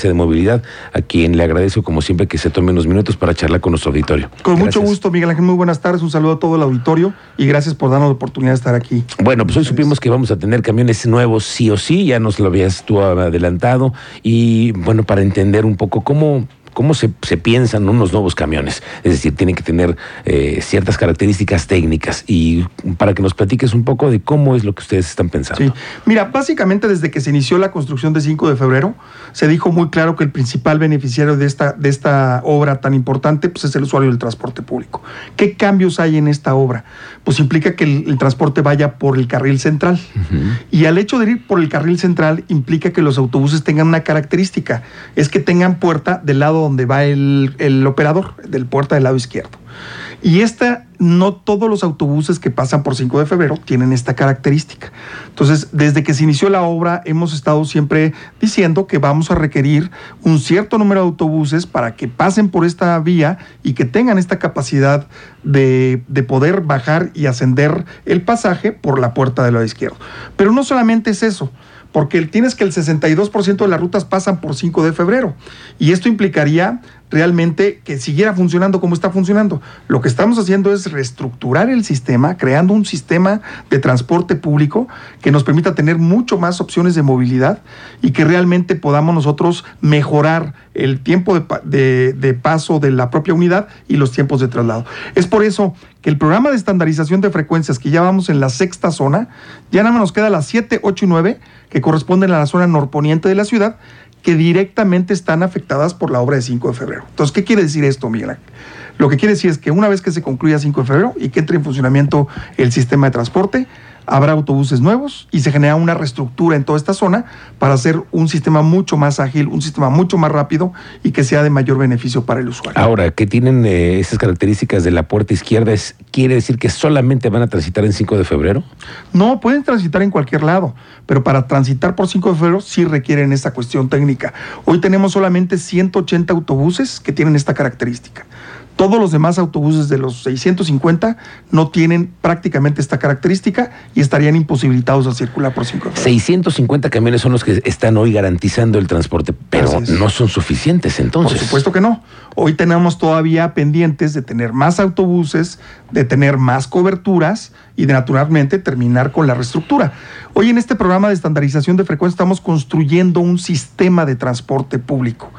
de movilidad, a quien le agradezco como siempre que se tome unos minutos para charlar con nuestro auditorio. Con mucho gusto, Miguel Ángel, muy buenas tardes, un saludo a todo el auditorio y gracias por darnos la oportunidad de estar aquí. Bueno, pues hoy supimos que vamos a tener camiones nuevos sí o sí, ya nos lo habías tú adelantado. Y bueno, para entender un poco cómo cómo se, se, piensan unos nuevos camiones. Es decir, tienen que tener eh, ciertas características técnicas y para que nos platiques un poco de cómo es lo que ustedes están pensando. Sí, mira, básicamente desde que se inició la construcción de 5 de febrero, se dijo muy claro que el principal beneficiario de esta, de esta obra tan importante pues, es el usuario del transporte público. ¿Qué cambios hay en esta obra? Pues implica que el, transporte vaya por el carril central. Y al hecho de ir por el carril central implica que los autobuses tengan una característica, es que tengan puerta del lado donde va el, el operador, del puerta del lado izquierdo. Y esta, no todos los autobuses que pasan por 5 de febrero tienen esta característica. Entonces, desde que se inició la obra, hemos estado siempre diciendo que vamos a requerir un cierto número de autobuses para que pasen por esta vía y que tengan esta capacidad de, de poder bajar y ascender el pasaje por la puerta del lado izquierdo. Pero no solamente es eso porque tienes que el 62% de las rutas pasan por 5 de febrero. Y esto implicaría realmente que siguiera funcionando como está funcionando. Lo que estamos haciendo es reestructurar el sistema, creando un sistema de transporte público que nos permita tener mucho más opciones de movilidad y que realmente podamos nosotros mejorar el tiempo de, de paso de la propia unidad y los tiempos de traslado. Es por eso que el programa de estandarización de frecuencias, que ya vamos en la sexta zona, ya nada más nos queda las 7, 8 y 9, que corresponden a la zona norponiente de la ciudad, que directamente están afectadas por la obra de 5 de febrero. Entonces, ¿qué quiere decir esto, Miguel Lo que quiere decir es que una vez que se concluya 5 de febrero y que entre en funcionamiento el sistema de transporte, habrá autobuses nuevos y se genera una reestructura en toda esta zona para hacer un sistema mucho más ágil, un sistema mucho más rápido y que sea de mayor beneficio para el usuario. Ahora, ¿qué tienen eh, esas características de la puerta izquierda? Es, ¿Quiere decir que solamente van a transitar en 5 de febrero? No, pueden transitar en cualquier lado, pero para transitar por 5 de febrero sí requieren esta cuestión técnica. Hoy tenemos solamente 180 autobuses que tienen esta característica. Todos los demás autobuses de los 650 no tienen prácticamente esta característica y estarían imposibilitados a circular por 5 650 camiones son los que están hoy garantizando el transporte, pero no son suficientes entonces. Por supuesto que no. Hoy tenemos todavía pendientes de tener más autobuses, de tener más coberturas y de naturalmente terminar con la reestructura. Hoy en este programa de estandarización de frecuencia estamos construyendo un sistema de transporte público.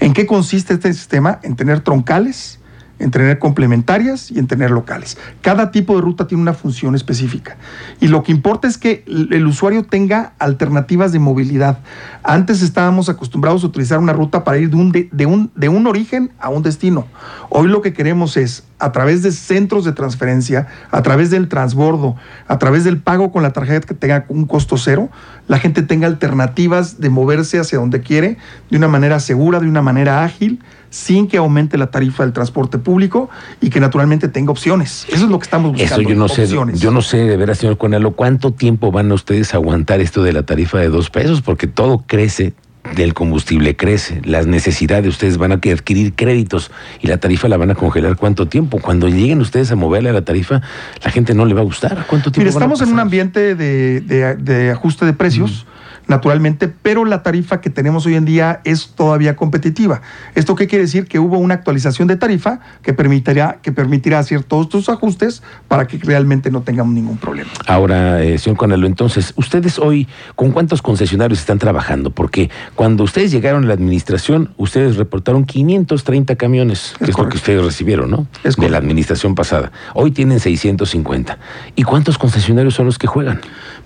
¿En qué consiste este sistema? En tener troncales, en tener complementarias y en tener locales. Cada tipo de ruta tiene una función específica. Y lo que importa es que el usuario tenga alternativas de movilidad. Antes estábamos acostumbrados a utilizar una ruta para ir de un, de, un, de un origen a un destino. Hoy lo que queremos es, a través de centros de transferencia, a través del transbordo, a través del pago con la tarjeta que tenga un costo cero, la gente tenga alternativas de moverse hacia donde quiere de una manera segura, de una manera ágil sin que aumente la tarifa del transporte público y que naturalmente tenga opciones. Eso es lo que estamos buscando. Eso yo no sé, yo no sé de veras, señor Conelo, cuánto tiempo van a ustedes a aguantar esto de la tarifa de dos pesos, porque todo crece, del combustible crece, las necesidades, ustedes van a adquirir créditos y la tarifa la van a congelar cuánto tiempo. Cuando lleguen ustedes a moverle a la tarifa, la gente no le va a gustar. ¿Cuánto tiempo? Mire, estamos en un ambiente de, ajuste de precios naturalmente, pero la tarifa que tenemos hoy en día es todavía competitiva. ¿Esto qué quiere decir? Que hubo una actualización de tarifa que permitirá, que permitirá hacer todos estos ajustes para que realmente no tengamos ningún problema. Ahora, eh, señor Conelo, entonces, ¿ustedes hoy con cuántos concesionarios están trabajando? Porque cuando ustedes llegaron a la administración, ustedes reportaron 530 camiones, que es lo que ustedes recibieron, ¿no? Es de la administración pasada. Hoy tienen 650. ¿Y cuántos concesionarios son los que juegan?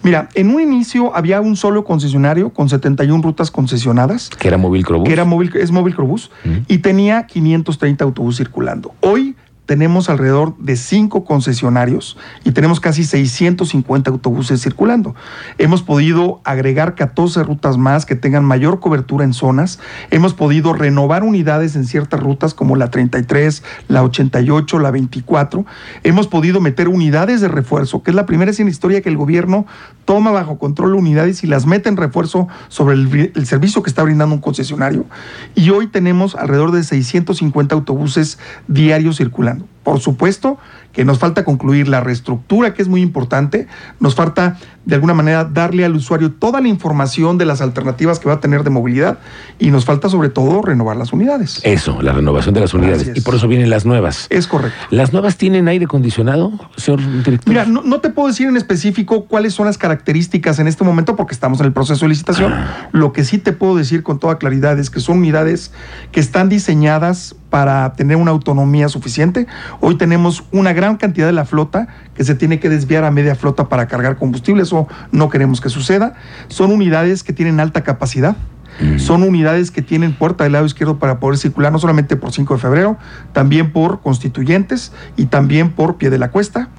Mira, en un inicio había un solo concesionario con 71 rutas concesionadas. Que era Móvil Crobús. Que era móvil, es Móvil Crobús. Y tenía 530 autobuses circulando. Hoy tenemos alrededor de cinco concesionarios y tenemos casi 650 autobuses circulando. Hemos podido agregar 14 rutas más que tengan mayor cobertura en zonas. Hemos podido renovar unidades en ciertas rutas como la 33, la 88, la 24. Hemos podido meter unidades de refuerzo, que es la primera vez en la historia que el gobierno toma bajo control unidades y las mete en refuerzo sobre el, el servicio que está brindando un concesionario. Y hoy tenemos alrededor de 650 autobuses diarios circulando. Por supuesto que nos falta concluir la reestructura, que es muy importante, nos falta de alguna manera darle al usuario toda la información de las alternativas que va a tener de movilidad y nos falta sobre todo renovar las unidades. Eso, la renovación de las unidades. Y por eso vienen las nuevas. Es correcto. ¿Las nuevas tienen aire acondicionado, señor director? Mira, no, te puedo decir en específico cuáles son las características en este momento porque estamos en el proceso de licitación. Ah. Lo que sí te puedo decir con toda claridad es que son unidades que están diseñadas para tener una autonomía suficiente. Hoy tenemos una gran cantidad de la flota que se tiene que desviar a media flota para cargar combustible. Eso no queremos que suceda. Son unidades que tienen alta capacidad. Mm. Son unidades que tienen puerta del lado izquierdo para poder circular no solamente por 5 de febrero, también por constituyentes y también por pie de la cuesta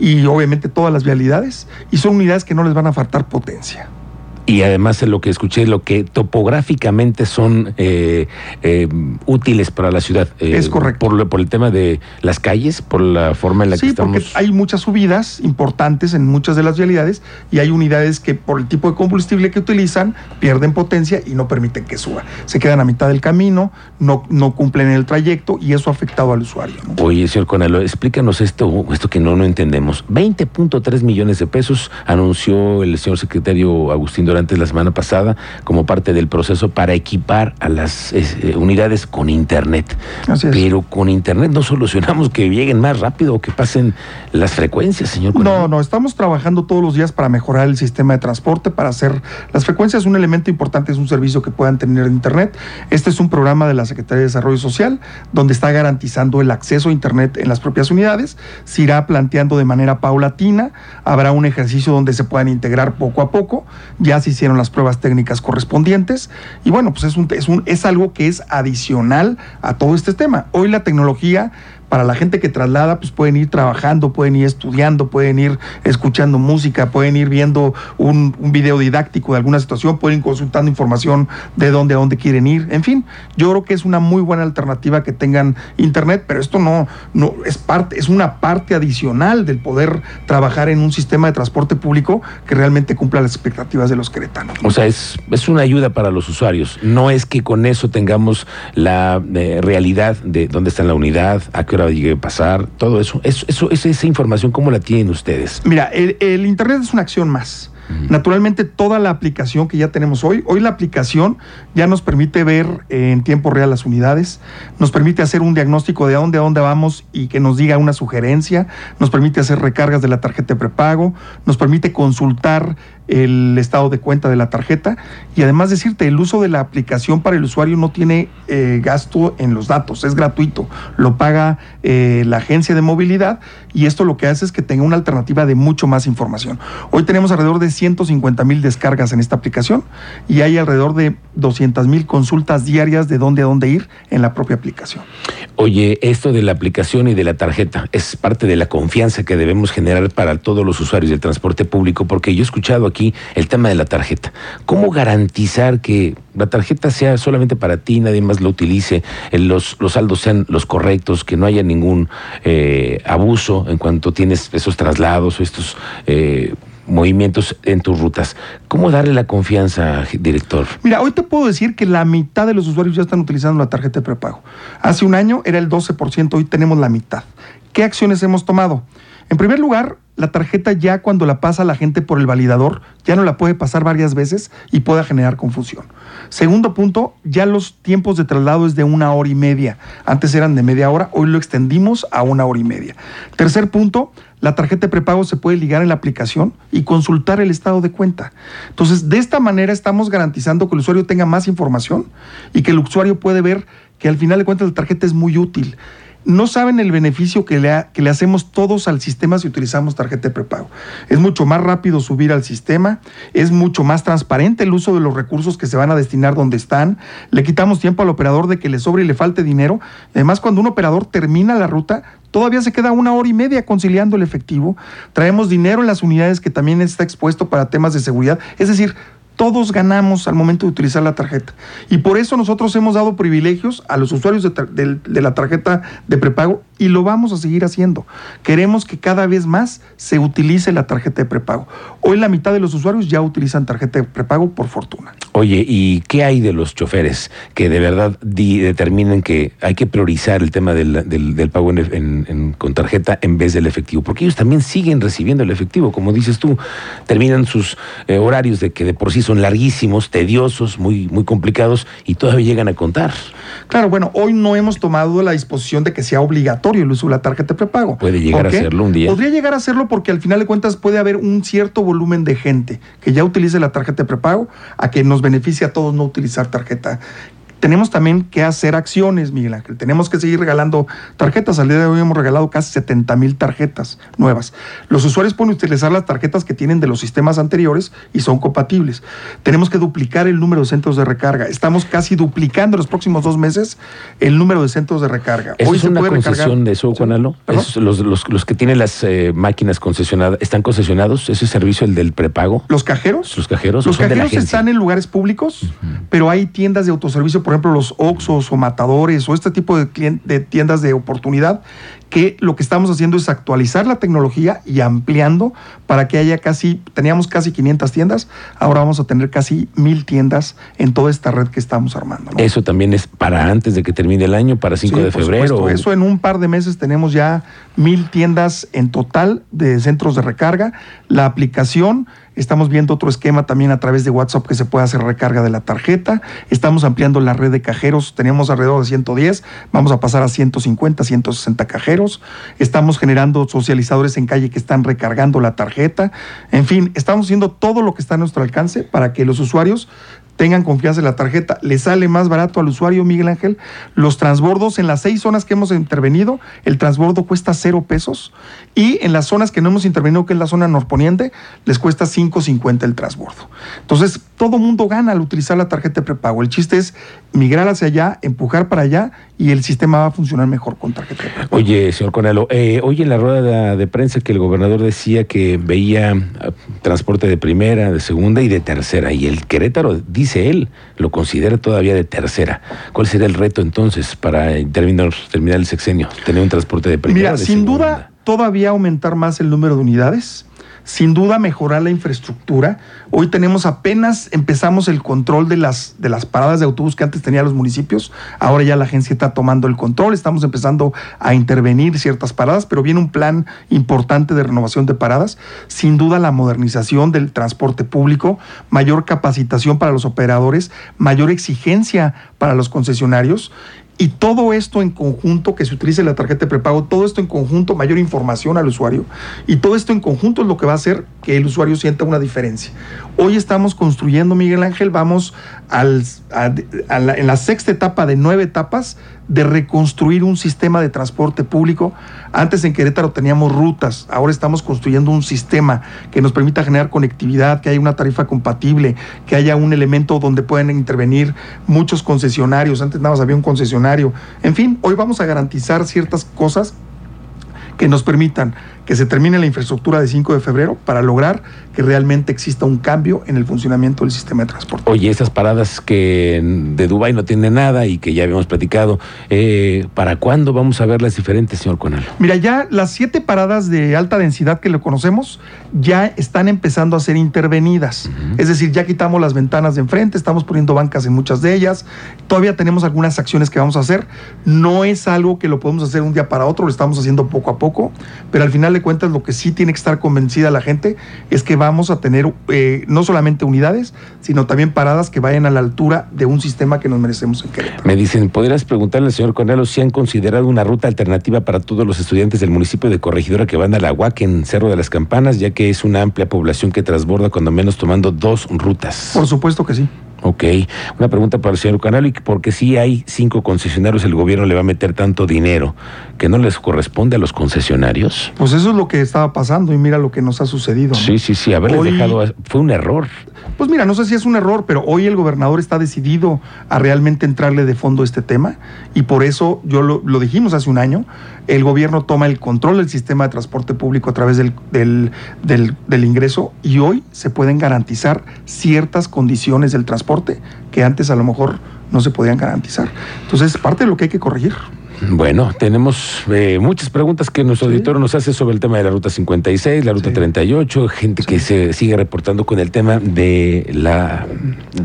y obviamente todas las vialidades. Y son unidades que no les van a faltar potencia y además lo que escuché, lo que topográficamente son eh, eh, útiles para la ciudad. Eh, es correcto. Por, por, el tema de las calles, por la forma en la que estamos. Sí, porque hay muchas subidas importantes en muchas de las vialidades y hay unidades que por el tipo de combustible que utilizan pierden potencia y no permiten que suba. Se quedan a mitad del camino, no, no cumplen el trayecto y eso ha afectado al usuario. Oye, señor Conalo, explícanos esto, esto que no, no entendemos. 20.3 millones de pesos anunció el señor secretario Agustín durante la semana pasada como parte del proceso para equipar a las eh, unidades con internet. Pero con internet no solucionamos que lleguen más rápido o que pasen las frecuencias, señor. No, no, estamos trabajando todos los días para mejorar el sistema de transporte, para hacer las frecuencias un elemento importante, es un servicio que puedan tener en internet. Este es un programa de la Secretaría de Desarrollo Social donde está garantizando el acceso a internet en las propias unidades. Se irá planteando de manera paulatina, habrá un ejercicio donde se puedan integrar poco a poco. Ya hicieron las pruebas técnicas correspondientes y bueno, pues es, un, es, un, es algo que es adicional a todo este tema. Hoy la tecnología para la gente que traslada, pues pueden ir trabajando, pueden ir estudiando, pueden ir escuchando música, pueden ir viendo un, video didáctico de alguna situación, pueden ir consultando información de dónde a dónde quieren ir. En fin, yo creo que es una muy buena alternativa que tengan internet, pero esto no, no es parte, es una parte adicional del poder trabajar en un sistema de transporte público que realmente cumpla las expectativas de los queretanos. O sea, es, es una ayuda para los usuarios. No es que con eso tengamos la eh, realidad de dónde está la unidad, a qué hora llegue a pasar, todo eso. Eso, eso, esa información, ¿cómo la tienen ustedes? Mira, el, Internet es una acción más. Naturalmente, toda la aplicación que ya tenemos hoy, hoy la aplicación ya nos permite ver en tiempo real las unidades, nos permite hacer un diagnóstico de a dónde, a dónde vamos y que nos diga una sugerencia, nos permite hacer recargas de la tarjeta de prepago, nos permite consultar el estado de cuenta de la tarjeta y además decirte, el uso de la aplicación para el usuario no tiene eh, gasto en los datos, es gratuito, lo paga eh, la agencia de movilidad y esto lo que hace es que tenga una alternativa de mucho más información. Hoy tenemos alrededor de 150 mil descargas en esta aplicación y hay alrededor de 200 mil consultas diarias de dónde a dónde ir en la propia aplicación. Oye, esto de la aplicación y de la tarjeta es parte de la confianza que debemos generar para todos los usuarios del transporte público porque yo he escuchado aquí el tema de la tarjeta. ¿Cómo garantizar que la tarjeta sea solamente para ti, nadie más lo utilice, eh, los, los saldos sean los correctos, que no haya ningún eh, abuso en cuanto tienes esos traslados o estos... Eh, movimientos en tus rutas. ¿Cómo darle la confianza, director? Mira, hoy te puedo decir que la mitad de los usuarios ya están utilizando la tarjeta de prepago. Hace un año era el 12%, hoy tenemos la mitad. ¿Qué acciones hemos tomado? En primer lugar, la tarjeta ya cuando la pasa la gente por el validador, ya no la puede pasar varias veces y pueda generar confusión. Segundo punto, ya los tiempos de traslado es de una hora y media. Antes eran de media hora, hoy lo extendimos a una hora y media. Tercer punto, la tarjeta de prepago se puede ligar en la aplicación y consultar el estado de cuenta. Entonces, de esta manera estamos garantizando que el usuario tenga más información y que el usuario puede ver que al final de cuentas la tarjeta es muy útil no saben el beneficio que le, que le hacemos todos al sistema si utilizamos tarjeta de prepago. Es mucho más rápido subir al sistema, es mucho más transparente el uso de los recursos que se van a destinar donde están, le quitamos tiempo al operador de que le sobre y le falte dinero. Además, cuando un operador termina la ruta, todavía se queda una hora y media conciliando el efectivo. Traemos dinero en las unidades que también está expuesto para temas de seguridad. Es decir, todos ganamos al momento de utilizar la tarjeta. Y por eso nosotros hemos dado privilegios a los usuarios de, la tarjeta de prepago y lo vamos a seguir haciendo. Queremos que cada vez más se utilice la tarjeta de prepago. Hoy la mitad de los usuarios ya utilizan tarjeta de prepago por fortuna. Oye, ¿y qué hay de los choferes que de verdad determinen que hay que priorizar el tema del, pago con tarjeta en vez del efectivo? Porque ellos también siguen recibiendo el efectivo, como dices tú, terminan sus eh, horarios de que de por sí son larguísimos, tediosos, muy, muy complicados y todavía llegan a contar. Claro, bueno, hoy no hemos tomado la disposición de que sea obligatorio el uso de la tarjeta de prepago. Puede llegar a serlo un día. Podría llegar a serlo porque al final de cuentas puede haber un cierto volumen de gente que ya utilice la tarjeta de prepago a que nos beneficie a todos no utilizar tarjeta tenemos también que hacer acciones, Miguel Ángel. Tenemos que seguir regalando tarjetas. Al día de hoy hemos regalado casi 70 mil tarjetas nuevas. Los usuarios pueden utilizar las tarjetas que tienen de los sistemas anteriores y son compatibles. Tenemos que duplicar el número de centros de recarga. Estamos casi duplicando en los próximos dos meses el número de centros de recarga. hoy es se una puede concesión de eso, Juanalo? Los, los, que tienen las eh, máquinas concesionadas, ¿están concesionados? ¿Ese servicio el del prepago? ¿Los cajeros? Los cajeros. Los cajeros están en lugares públicos, pero hay tiendas de autoservicio, por ejemplo, los Oxos o Matadores o este tipo de, de tiendas de oportunidad que lo que estamos haciendo es actualizar la tecnología y ampliando para que haya casi, teníamos casi 500 tiendas, ahora vamos a tener casi mil tiendas en toda esta red que estamos armando. Eso también es para antes de que termine el año, para 5 de febrero. Eso en un par de meses tenemos ya mil tiendas en total de centros de recarga. La aplicación Estamos viendo otro esquema también a través de WhatsApp que se puede hacer recarga de la tarjeta. Estamos ampliando la red de cajeros. Teníamos alrededor de 110. Vamos a pasar a 150, 160 cajeros. Estamos generando socializadores en calle que están recargando la tarjeta. En fin, estamos haciendo todo lo que está a nuestro alcance para que los usuarios tengan confianza en la tarjeta. Le sale más barato al usuario, Miguel Ángel. Los transbordos en las seis zonas que hemos intervenido, el transbordo cuesta cero pesos. Y en las zonas que no hemos intervenido, que es la zona norponiente, les cuesta 5.50 el transbordo. Entonces, todo mundo gana al utilizar la tarjeta de prepago. El chiste es migrar hacia allá, empujar para allá y el sistema va a funcionar mejor con tarjeta de prepago. Oye, señor Conalo, eh, hoy en la rueda de, prensa que el gobernador decía que veía ah, transporte de primera, de segunda y de tercera. Y el Querétaro dice él, lo considera todavía de tercera. ¿Cuál sería el reto entonces para terminar, terminar el sexenio? ¿Tener un transporte de primera? Mira, sin duda, todavía aumentar más el número de unidades sin duda mejorar la infraestructura. Hoy tenemos apenas empezamos el control de las, de las paradas de autobús que antes tenían los municipios. Ahora ya la agencia está tomando el control, estamos empezando a intervenir ciertas paradas, pero viene un plan importante de renovación de paradas. Sin duda la modernización del transporte público, mayor capacitación para los operadores, mayor exigencia para los concesionarios y todo esto en conjunto, que se utilice la tarjeta de prepago, todo esto en conjunto, mayor información al usuario. Y todo esto en conjunto es lo que va a hacer que el usuario sienta una diferencia. Hoy estamos construyendo, Miguel Ángel, vamos al, en la sexta etapa de nueve etapas de reconstruir un sistema de transporte público. Antes en Querétaro teníamos rutas, ahora estamos construyendo un sistema que nos permita generar conectividad, que haya una tarifa compatible, que haya un elemento donde pueden intervenir muchos concesionarios. Antes nada más había un concesionario. En fin, hoy vamos a garantizar ciertas cosas que nos permitan que se termine la infraestructura de 5 de febrero para lograr que realmente exista un cambio en el funcionamiento del sistema de transporte. Oye, esas paradas que de Dubái no tienen nada y que ya habíamos platicado, eh, ¿para cuándo vamos a verlas diferentes, señor Conal? Mira, ya las siete paradas de alta densidad que le conocemos ya están empezando a ser intervenidas. Es decir, ya quitamos las ventanas de enfrente, estamos poniendo bancas en muchas de ellas. Todavía tenemos algunas acciones que vamos a hacer. No es algo que lo podemos hacer un día para otro, lo estamos haciendo poco a poco, pero al final de cuentas lo que sí tiene que estar convencida la gente es que vamos a tener eh, no solamente unidades, sino también paradas que vayan a la altura de un sistema que nos merecemos en Querétaro. Me dicen, ¿podrías preguntarle al señor Cornelo si han considerado una ruta alternativa para todos los estudiantes del municipio de Corregidora que van a la UAC en Cerro de las Campanas, ya que es una amplia población que transborda cuando menos tomando dos rutas? Por supuesto que sí. Ok. Una pregunta para el señor Canal, y porque si hay cinco concesionarios, el gobierno le va a meter tanto dinero que no les corresponde a los concesionarios. Pues eso es lo que estaba pasando y mira lo que nos ha sucedido. ¿no? Sí, sí, sí, haberles Hoy- dejado, a- fue un error. Pues mira, no sé si es un error, pero hoy el gobernador está decidido a realmente entrarle de fondo a este tema y por eso yo lo, lo dijimos hace un año, el gobierno toma el control del sistema de transporte público a través del, del, del- del ingreso y hoy se pueden garantizar ciertas condiciones del transporte que antes a lo mejor no se podían garantizar. Entonces, es parte de lo que hay que corregir. Bueno, tenemos eh, muchas preguntas que nuestro Sí. auditor nos hace sobre el tema de la ruta 56, la ruta Sí. 38, gente que se sigue reportando con el tema de la,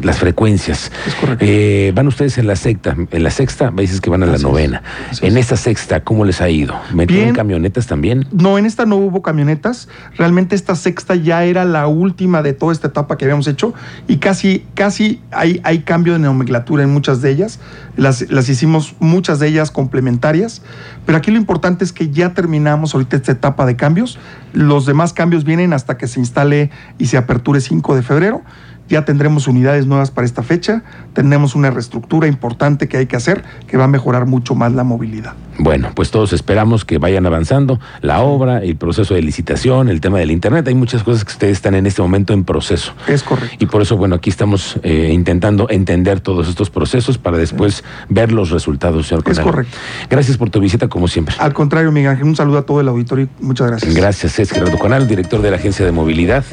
las frecuencias. Es correcto. Eh, van ustedes en la sexta, en la sexta, me dices que van a la Así novena. En es. esta sexta, ¿cómo les ha ido? ¿Metieron camionetas también? No, en esta no hubo camionetas. Realmente esta sexta ya era la última de toda esta etapa que habíamos hecho y casi, casi hay, hay cambio de nomenclatura en muchas de ellas. Las, las hicimos muchas de ellas pero aquí lo importante es que ya terminamos ahorita esta etapa de cambios. Los demás cambios vienen hasta que se instale y se aperture 5 de febrero. Ya tendremos unidades nuevas para esta fecha. Tenemos una reestructura importante que hay que hacer que va a mejorar mucho más la movilidad. Bueno, pues todos esperamos que vayan avanzando la obra, el proceso de licitación, el tema del Internet. Hay muchas cosas que ustedes están en este momento en proceso. Es correcto. Y por eso, bueno, aquí estamos eh, intentando entender todos estos procesos para después ver los resultados, señor Es Conal. correcto. Gracias por tu visita, como siempre. Al contrario, Miguel Ángel, un saludo a todo el auditorio y muchas gracias. Gracias, es Gerardo Conal, director de la Agencia de Movilidad.